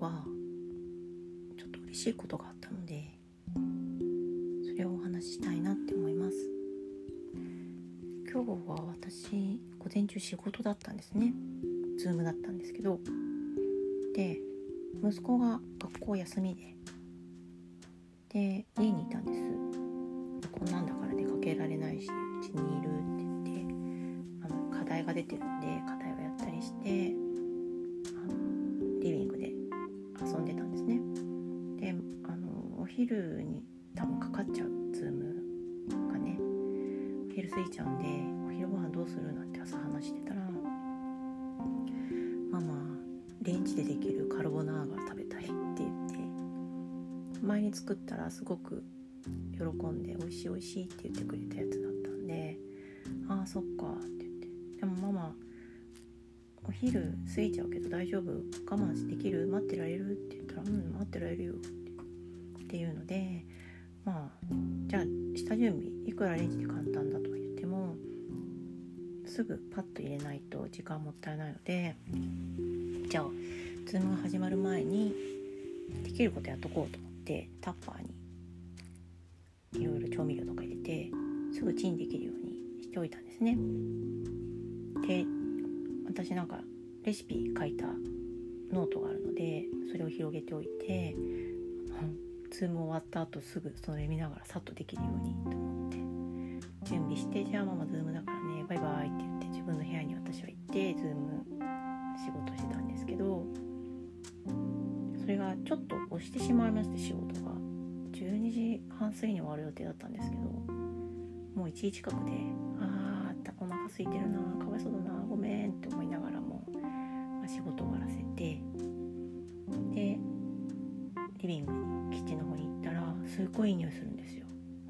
はちょっと嬉しいことがあったのでそれをお話ししたいなって思います。今日は私午前中仕事だったんですね。Zoom だったんですけど。で息子が学校休みでで家にいたんです。こんなんだから出かけられないしうちにいるって言ってあの課題が出てるんで課題をやったりして昼に多分かかっちゃうズームがねお昼過ぎちゃうんでお昼ご飯どうするなんて朝話してたらママレンジでできるカルボナーラ食べたいって言って前に作ったらすごく喜んで美味しい美味しいって言ってくれたやつだったんでああそっかって言って。でもママお昼過ぎちゃうけど大丈夫？我慢できる？待ってられる？って言ったらうん待ってられるよ。っていうのでまあじゃあ下準備いくらレンジで簡単だと言ってもすぐパッと入れないと時間もったいないのでじゃあズームが始まる前にできることやっとこうと思ってタッパーにいろいろ調味料とか入れてすぐチンできるようにしておいたんですね。で私なんかレシピ書いたノートがあるのでそれを広げておいて Zoom 終わった後すぐそれ見ながらさっとできるようにと思って準備してじゃあママ Zoom だからねバイバイって言って自分の部屋に私は行って Zoom 仕事してたんですけどそれがちょっと押してしまいまして仕事が。12時半過ぎに終わる予定だったんですけどもう1時近くであーお腹空いてるなかわいそうだなごめんって思いながらも、仕事終わらせてでリビングにすっごいいい匂いするんですよ。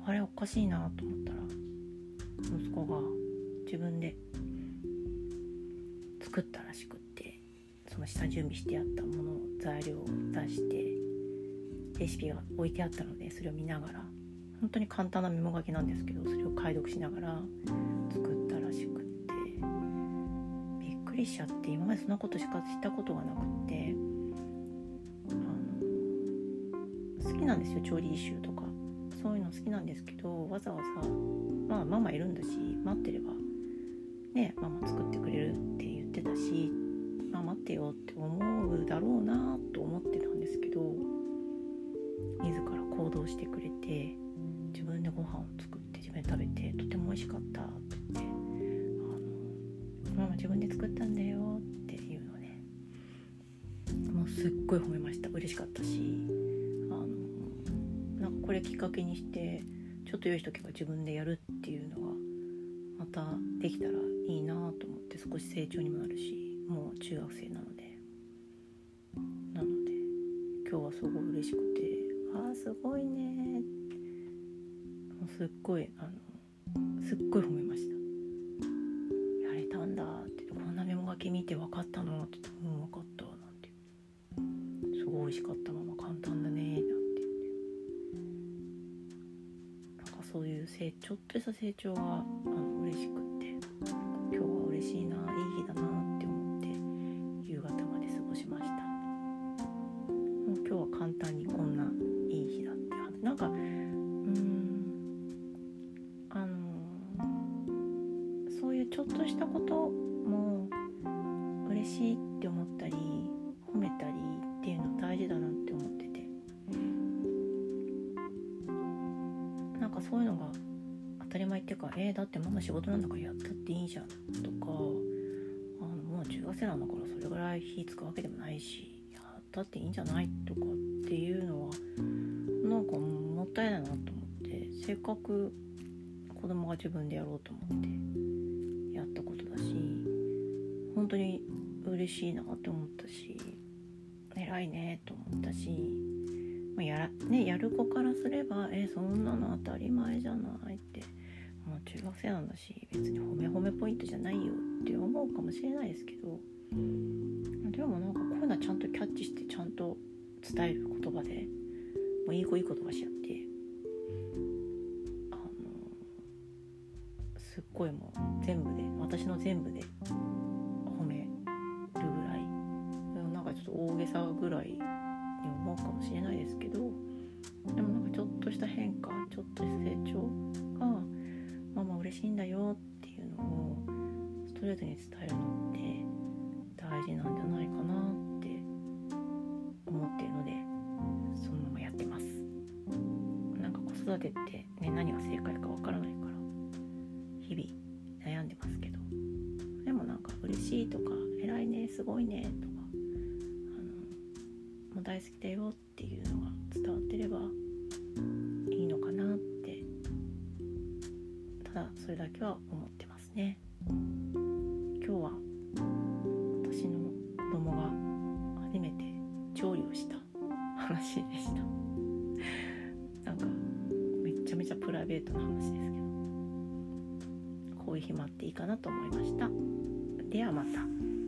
あれおかしいなと思ったら息子が自分で作ったらしくってその下準備してあったもの材料を出してレシピが置いてあったのでそれを見ながら本当に簡単なメモ書きなんですけどそれを解読しながら作ったらしくってびっくりしちゃって今までそんなことしかしたことがなくってきなんですよ調理集とか。そういうの好きなんですけどわざわざまあママいるんだし待ってれば。ねママ作ってくれるって言ってたしまあ待ってよって思うだろうなと思ってたんですけど自ら行動してくれて自分でご飯を作って自分で食べてとても美味しかったって言って「あのママ自分で作ったんだよ」っていうのねもうすっごい褒めました。嬉しかったし。これきっかけにしてちょっと用意しとけば自分でやるっていうのがまたできたらいいなと思って少し成長にもなるしもう中学生なので。なので今日はすごい嬉しくて「あーすごいね」もうすっごいあのすっごい褒めました「やれたんだ」って「こんなメモ書き見て分かったの?」って。言って「うん分かった」なんて「すごい美味しかったまま簡単だね」そういう成ちょっとした成長があの嬉しくって今日は嬉しいないい日だなって思って夕方まで過ごしました。もう今日は簡単にこんないい日だってなんかうんあのそういうちょっとしたことも嬉しいって思ったり褒めたりっていうの大事だなって思ってて。かそういうのが当たり前っていうかえー、だってママ仕事なんだからやったっていいじゃんとかあのもう中学生なんだからそれぐらい火つくわけでもないしやったっていいんじゃないとかっていうのはなんかもったいないなと思ってせっかく子供が自分でやろうと思ってやったことだし本当に嬉しいなって思ったし偉いねと思ったし、まあ、やらね、やる子からすればえそんなの当たり前じゃないって。もう中学生なんだし別に褒め褒めポイントじゃないよって思うかもしれないですけど。でもなんかこういうのはちゃんとキャッチしてちゃんと伝える言葉でもういい子いい言葉しちゃって。あのすっごいもう全部で私の全部で褒めるぐらい。なんかちょっと大げさぐらい思うかもしれないですけどでもなんかちょっとした変化ちょっとした成長がママ嬉しいんだよっていうのをストレーズに伝えるのって大事なんじゃないかなって思ってるのでそのままやってます。なんか子育てってね何が正解かわからないから日々悩んでますけどでもなんか嬉しいとか偉いねすごいねとかも大好きだよっていうのが伝わってればいいのかなってただそれだけは思ってますね。今日は私の子供が初めて調理をした話でした。なんかめちゃめちゃプライベートな話ですけどこういう日もあっていいかなと思いました。ではまた。